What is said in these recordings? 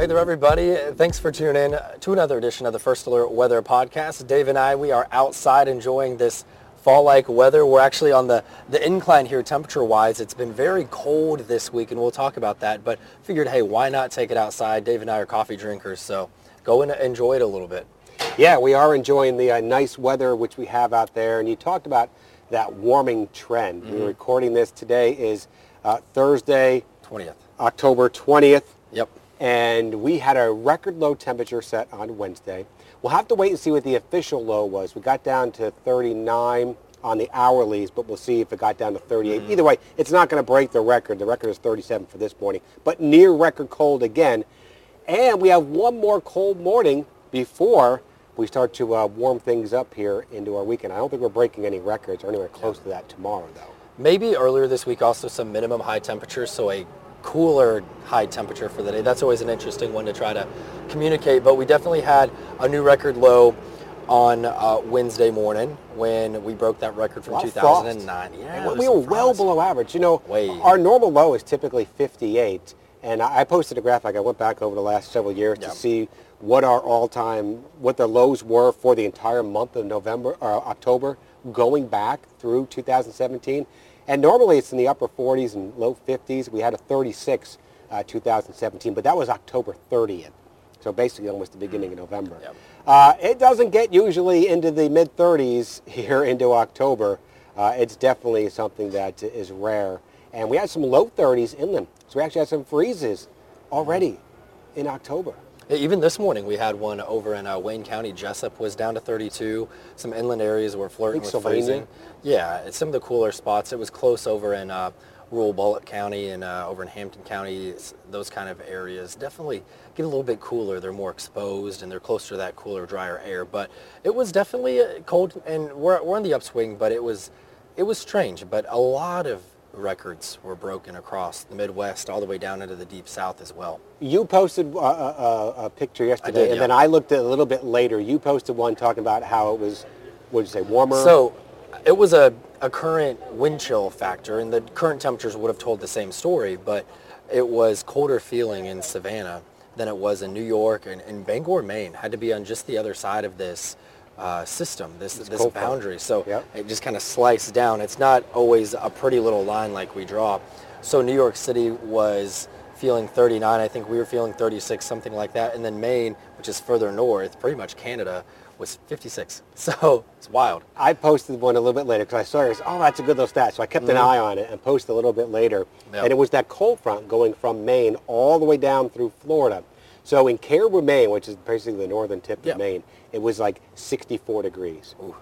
Hey there, everybody. Thanks for tuning in to another edition of the First Alert Weather Podcast. Dave and I, we are outside enjoying this fall-like weather. We're actually on the, the incline here temperature-wise. It's been very cold this week, and we'll talk about that. But figured, hey, why not take it outside? Dave and I are coffee drinkers, so go and enjoy it a little bit. Yeah, we are enjoying the uh, nice weather which we have out there. And you talked about that warming trend. Mm-hmm. We're recording this today is uh, Thursday, 20th. October 20th. Yep. And we had a record low temperature set on Wednesday. We'll have to wait and see what the official low was. We got down to 39 on the hourlies, but we'll see if it got down to 38. Either way, it's not going to break the record. The record is 37 for this morning, but near record cold again. And we have one more cold morning before we start to uh, warm things up here into our weekend. I don't think we're breaking any records or anywhere close to that tomorrow, though. Maybe earlier this week also some minimum high temperatures, so a cooler high temperature for the day. That's always an interesting one to try to communicate, but we definitely had a new record low on uh, Wednesday morning when we broke that record from Lot of 2009. Yeah, And it was we were well below average. You know, Way. our normal low is typically 58, and I posted a graphic. I went back over the last several years Yeah. to see what our all-time, what the lows were for the entire month of November or October, going back through 2017. And normally it's in the upper 40s and low 50s. We had a 36 uh, 2017, but that was October 30th. So basically almost the beginning of November. Yep. Uh, it doesn't get usually into the mid 30s here into October. Uh, it's definitely something that is rare. And we had some low 30s in them. So we actually had some freezes already in October. Even this morning, we had one over in uh, Wayne County. Jesup was down to 32. Some inland areas were flirting with Sylvania? freezing. Yeah, it's some of the cooler spots. It was close over in uh, rural Bulloch County and uh, over in Hampton County. It's- those kind of areas definitely get a little bit cooler. They're more exposed and they're closer to that cooler, drier air. But it was definitely uh, cold, and we're, we're in the upswing. But it was it was strange. But a lot of records were broken across the Midwest, all the way down into the deep South as well. You posted a, a, a picture yesterday, did, and yeah. then I looked at it a little bit later. You posted one talking about how it was, what did you say, warmer? So it was a, a current wind chill factor, and the current temperatures would have told the same story, but it was colder feeling in Savannah than it was in New York and, and Bangor, Maine. Had to be on just the other side of this uh, system, this this boundary. So Yep. it just kind of sliced down. It's not always a pretty little line like we draw. So New York City was feeling 39. I think we were feeling 36, something like that. And then Maine, which is further north, pretty much Canada, was 56. So it's wild. I posted one a little bit later because I saw it. Oh, that's a good little stat. So I kept an eye on it and posted a little bit later. Yep. And it was that cold front going from Maine all the way down through Florida. So in Caribou, Maine, which is basically the northern tip Yeah. of Maine, it was like 64 degrees. Ooh.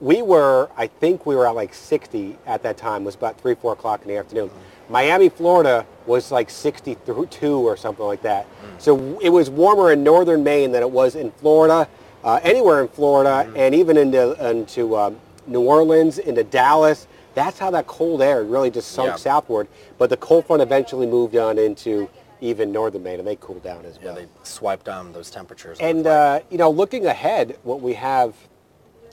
We were, I think we were at like 60 at that time. It was about 3, 4 o'clock in the afternoon. Miami, Florida was like 62 or something like that. So it was warmer in northern Maine than it was in Florida, uh, anywhere in Florida, and even into, into um, New Orleans, into Dallas. That's how that cold air really just sunk Yeah. southward. But the cold front eventually moved on into even northern Maine, and they cool down as Yeah, well. they swiped down those temperatures. And uh, you know, looking ahead, what we have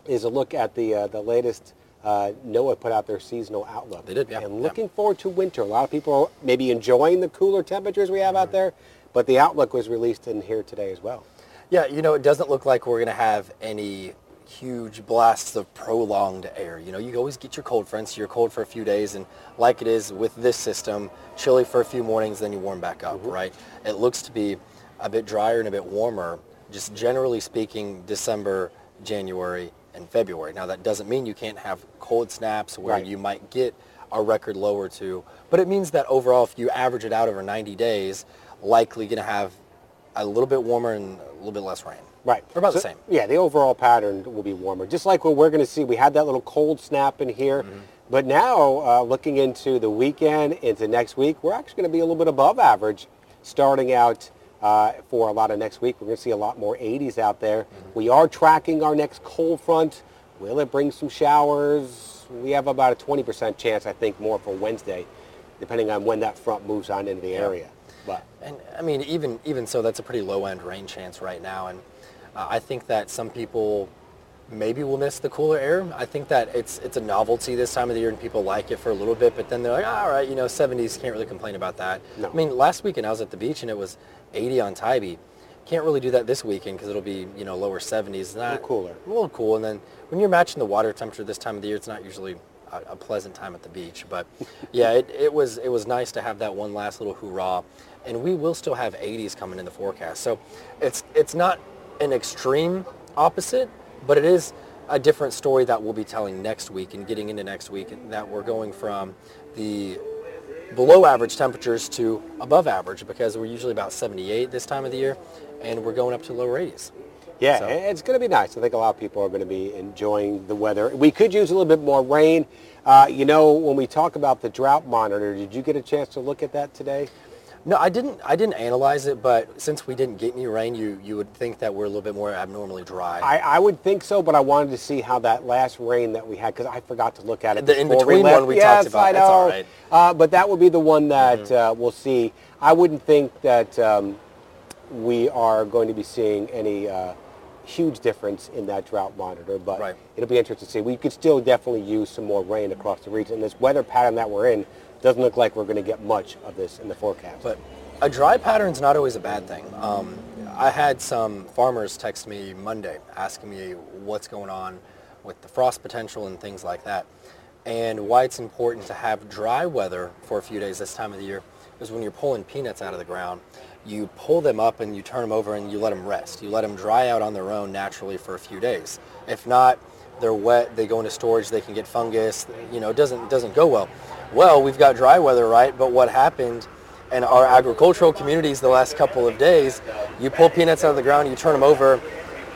is a look at the uh, the latest uh, NOAA put out their seasonal outlook. They did, yeah, And yeah. looking forward to winter. A lot of people may be enjoying the cooler temperatures we have out there, but the outlook was released in here today as well. yeah, you know, it doesn't look like we're going to have any huge blasts of prolonged air. You know, you always get your cold fronts. You're cold for a few days, and like it is with this system, chilly for a few mornings, then you warm back up, mm-hmm. right? It looks to be a bit drier and a bit warmer, just generally speaking, December, January, and February. Now, that doesn't mean you can't have cold snaps where Right. you might get a record low or two, but it means that overall, if you average it out over 90 days, likely going to have a little bit warmer and a little bit less rain. Right. Or about the same. Yeah, the overall pattern will be warmer. Just like what we're going to see, we had that little cold snap in here. Mm-hmm. But now, uh, looking into the weekend, into next week, we're actually going to be a little bit above average starting out uh, for a lot of next week. We're going to see a lot more 80s out there. Mm-hmm. We are tracking our next cold front. Will it bring some showers? We have about a 20% chance, I think, more for Wednesday, depending on when that front moves on into the area. But And I mean, even even so, that's a pretty low end rain chance right now. And I think that some people maybe we'll miss the cooler air. I think that it's it's a novelty this time of the year and people like it for a little bit, but then they're like, ah, all right, you know, 70s, can't really complain about that. No. I mean, last weekend I was at the beach and it was 80 on Tybee. Can't really do that this weekend because it'll be, you know, lower 70s. Not, little cooler. A little cool. And then when you're matching the water temperature this time of the year, it's not usually a, a pleasant time at the beach. But yeah, it, it was it was nice to have that one last little hoorah. And we will still have 80s coming in the forecast. So it's it's not an extreme opposite, but it is a different story that we'll be telling next week and getting into next week that we're going from the below average temperatures to above average because we're usually about 78 this time of the year and we're going up to low 80s. Yeah, So- it's going to be nice. I think a lot of people are going to be enjoying the weather. We could use a little bit more rain. Uh, you know, when we talk about the drought monitor, did you get a chance to look at that today? No, I didn't. I didn't analyze it, but since we didn't get any rain, you you would think that we're a little bit more abnormally dry. I, I would think so, but I wanted to see how that last rain that we had, because I forgot to look at it The we left. one we yes, talked about, I know. that's all right. Mm-hmm. Uh, but that would be the one that uh, we'll see. I wouldn't think that um, we are going to be seeing any uh, huge difference in that drought monitor, but Right. it'll be interesting to see. We could still definitely use some more rain across the region. And this weather pattern that we're in doesn't look like we're going to get much of this in the forecast. But a dry pattern's not always a bad thing. Um, I had some farmers text me Monday asking me what's going on with the frost potential and things like that. And why it's important to have dry weather for a few days this time of the year is when you're pulling peanuts out of the ground, you pull them up and you turn them over and you let them rest. You let them dry out on their own naturally for a few days. If not, they're wet, they go into storage, they can get fungus, you know, it doesn't, doesn't go well. Well, we've got dry weather, right? But what happened in our agricultural communities the last couple of days, you pull peanuts out of the ground, you turn them over,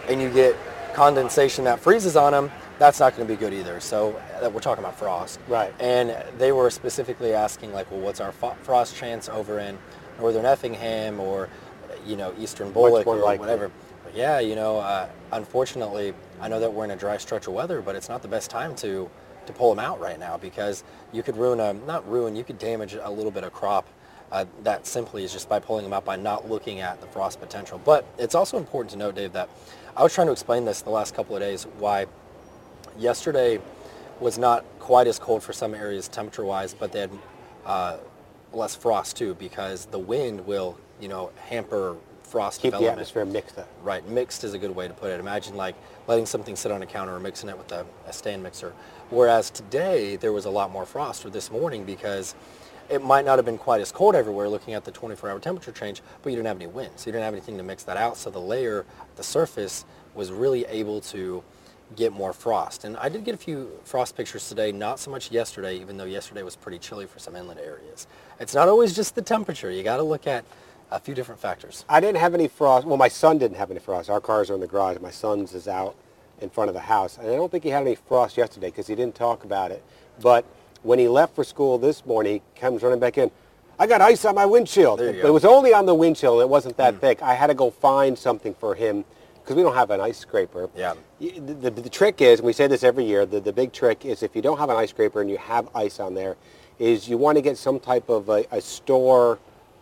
and you get condensation that freezes on them, that's not going to be good either. So uh, we're talking about frost. Right. And they were specifically asking like, well, what's our fo- frost chance over in northern Effingham or, you know, eastern Bulloch or likely? whatever. But yeah, you know, uh, unfortunately, I know that we're in a dry stretch of weather, but it's not the best time to to pull them out right now because you could ruin a not ruin, you could damage a little bit of crop. Uh, that simply is just by pulling them out by not looking at the frost potential. But it's also important to note, Dave, that I was trying to explain this the last couple of days why yesterday was not quite as cold for some areas temperature-wise, but they had uh, less frost too because the wind will, you know, hamper frost Keep the atmosphere mixed up. Right, mixed is a good way to put it. Imagine like letting something sit on a counter or mixing it with a, a stand mixer. Whereas today there was a lot more frost, or this morning because it might not have been quite as cold everywhere looking at the 24-hour temperature change, but you didn't have any wind, so you didn't have anything to mix that out. So the layer, the surface, was really able to get more frost. And I did get a few frost pictures today, not so much yesterday, even though yesterday was pretty chilly for some inland areas. It's not always just the temperature. You got to look at a few different factors. I didn't have any frost. Well, my son didn't have any frost. Our cars are in the garage. My son's is out in front of the house. And I don't think he had any frost yesterday because he didn't talk about it. But when he left for school this morning, he comes running back in. I got ice on my windshield. There you but go. it was only on the windshield. It wasn't that mm. thick. I had to go find something for him because we don't have an ice scraper. Yeah. The, the, the trick is, and we say this every year, the, the big trick is if you don't have an ice scraper and you have ice on there, is you want to get some type of a, a store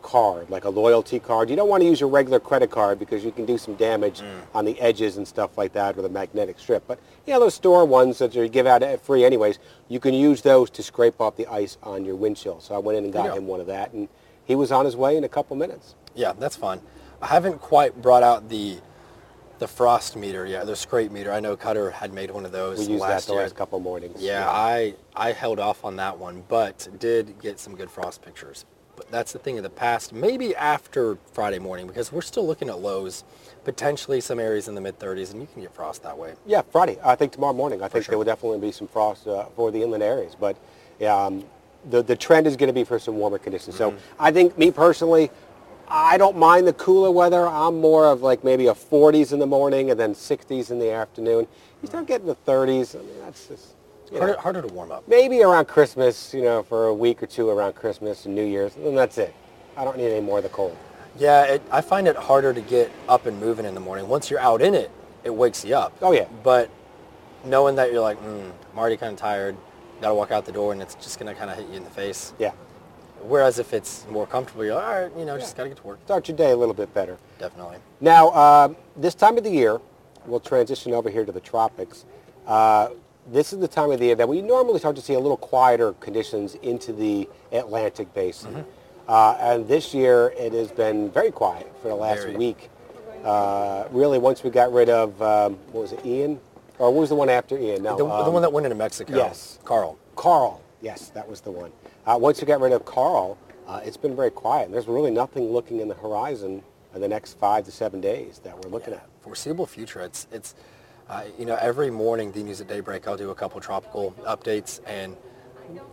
card, like a loyalty card. You don't want to use your regular credit card because you can do some damage mm. on the edges and stuff like that with a magnetic strip. But yeah, those store ones that you give out uh, free anyways, you can use those to scrape off the ice on your windshield. So I went in and got go. him one of that, and he was on his way in a couple minutes. Yeah, that's fun. I haven't quite brought out the the frost meter yet, the scrape meter. I know Cutter had made one of those We used that the year. last couple mornings. Yeah, I I held off on that one, but did get some good frost pictures. But that's the thing of the past. Maybe after Friday morning, because we're still looking at lows, potentially some areas in the mid 30s, and you can get frost that way. Yeah, Friday. I think tomorrow morning. I think sure. there will definitely be some frost uh, for the inland areas. But um, the the trend is going to be for some warmer conditions. So Mm-hmm. I think me personally, I don't mind the cooler weather. I'm more of like maybe a 40s in the morning and then 60s in the afternoon. You start getting the 30s. I mean, that's just you know, Harder, harder to warm up. maybe around Christmas. You know, for a week or two around Christmas and New Year's, and that's it. I don't need any more of the cold. Yeah, it, I find it harder to get up and moving in the morning. Once you're out in it, it wakes you up. Oh, yeah. But knowing that you're like, mm, I'm already kind of tired, got to walk out the door, and it's just going to kind of hit you in the face. Yeah, Whereas if it's more comfortable, you're like, all right, you know, just got to get to work. start your day a little bit better. Definitely. Now, uh, this time of the year, we'll transition over here to the tropics. Uh, this is the time of the year that we normally start to see a little quieter conditions into the Atlantic basin. Mm-hmm. Uh, and this year it has been very quiet for the last Very. week. Uh, really, once we got rid of, um, what was it, Ian? Or what was the one after Ian? No, The, the um, one that went into Mexico. yes. Karl. Karl. Yes, that was the one. Uh, once we got rid of Karl, uh, it's been very quiet. There's really nothing looking in the horizon in the next five to seven days that we're looking at. Foreseeable future. It's it's uh, you know every morning the news at daybreak I'll do a couple tropical updates and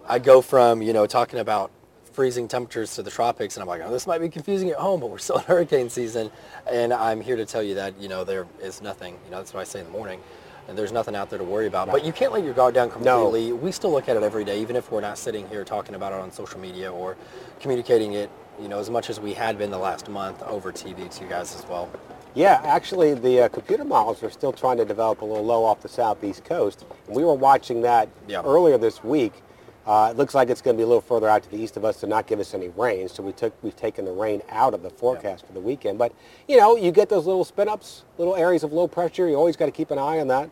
I go from you know talking about freezing temperatures to the tropics and I'm like oh this might be confusing at home but we're still in hurricane season. And I'm here to tell you that you know there is nothing you know that's what I say in the morning and there's nothing out there to worry about. But you can't let your guard down No. completely. We still look at it every day even if we're not sitting here talking about it on social media or communicating it you know as much as we had been the last month over TV to you guys as well Yeah, actually, the uh, computer models are still trying to develop a little low off the southeast coast. And we were watching that Yeah. earlier this week. Uh, it looks like it's going to be a little further out to the east of us to not give us any rain. So we took we've taken the rain out of the forecast for the weekend. But you know, you get those little spin ups, little areas of low pressure. You always got to keep an eye on that.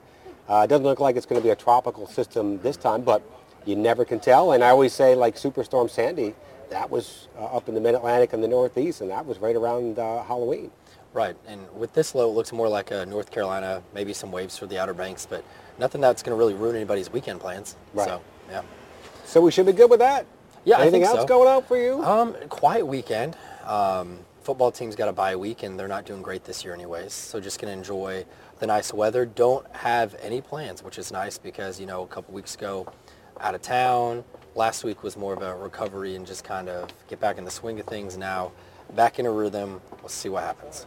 Uh, it doesn't look like it's going to be a tropical system this time, but you never can tell. And I always say, like Superstorm Sandy, that was uh, up in the Mid-Atlantic and the Northeast, and that was right around uh, Halloween. Right, and with this low, it looks more like a North Carolina, maybe some waves for the Outer Banks, but nothing that's going to really ruin anybody's weekend plans. Right. So, yeah. So we should be good with that. Yeah, I Anything think else so. going on for you? Um, quiet weekend. Um, football team's got a bye week, and they're not doing great this year, anyways. So just going to enjoy the nice weather. Don't have any plans, which is nice because you know a couple weeks ago, out of town. Last week was more of a recovery and just kind of get back in the swing of things. Now, back in a rhythm. We'll see what happens.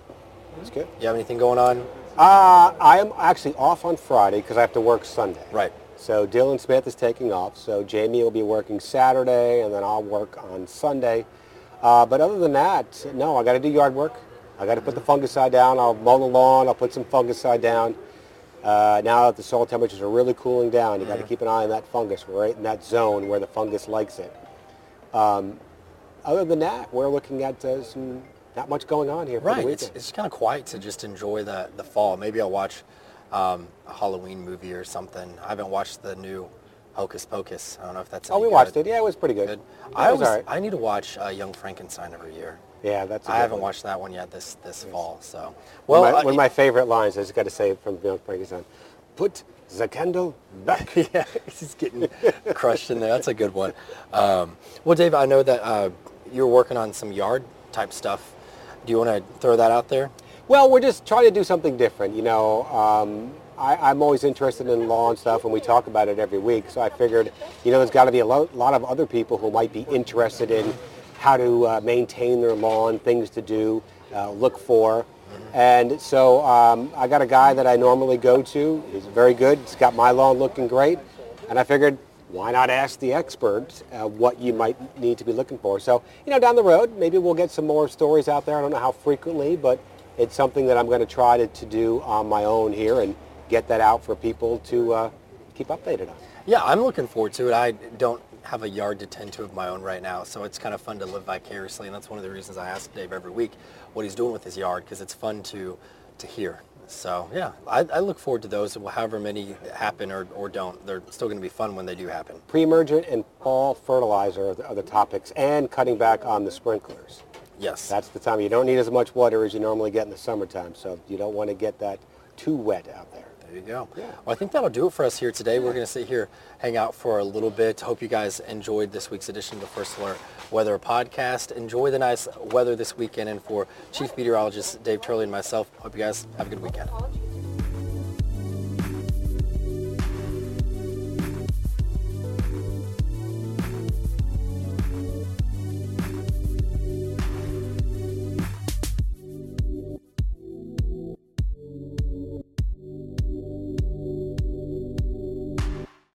That's good. You have anything going on? Uh, I am actually off on Friday because I have to work Sunday. Right. So Dylan Smith is taking off. So Jamie will be working Saturday, and then I'll work on Sunday. Uh, but other than that, no, I got to do yard work. I got to put the fungicide down. I'll mow the lawn. I'll put some fungicide down. Uh, now that the soil temperatures are really cooling down, you got to keep an eye on that fungus. We're right in that zone where the fungus likes it. Um, other than that, we're looking at uh, some not much going on here for the Right. It's, it's kind of quiet to just enjoy the, the fall. Maybe I'll watch um, a Halloween movie or something. I haven't watched the new Hocus Pocus. I don't know if that's oh, we good. watched it. Yeah, it was pretty good. Good. I was always, right. I need to watch uh, Young Frankenstein every year. Yeah, that's. a I haven't one. watched that one yet this this fall. So, Well, one, of my, uh, one of my favorite lines, I just got to say from Beyond Frankenstein. Put the candle back. yeah, he's getting crushed in there. That's a good one. Um, well, Dave, I know that uh, you're working on some yard type stuff. Do you want to throw that out there? Well, we're just trying to do something different. You know, um, I, I'm always interested in lawn stuff, and we talk about it every week. So I figured, you know, there's got to be a lo- lot of other people who might be interested in how to uh, maintain their lawn, things to do, uh, look for. And so um, I got a guy that I normally go to. He's very good. He's got my lawn looking great. And I figured, why not ask the expert uh, what you might need to be looking for? So, you know, down the road, maybe we'll get some more stories out there. I don't know how frequently, but it's something that I'm going to try to, do on my own here and get that out for people to uh, keep updated on. Yeah, I'm looking forward to it. I don't have a yard to tend to of my own right now, so it's kind of fun to live vicariously, and that's one of the reasons I ask Dave every week what he's doing with his yard because it's fun to to hear. So yeah, I, I look forward to those. However many happen or, or don't, they're still going to be fun when they do happen. Pre-emergent and fall fertilizer are the, are the topics, and cutting back on the sprinklers. Yes. That's the time. You don't need as much water as you normally get in the summertime, so you don't want to get that too wet out there. There you go. Yeah. Well, I think that'll do it for us here today. We're going to sit here, hang out for a little bit. Hope you guys enjoyed this week's edition of the First Alert Weather Podcast. Enjoy the nice weather this weekend. And for Chief Meteorologist Dave Turley and myself, hope you guys have a good weekend.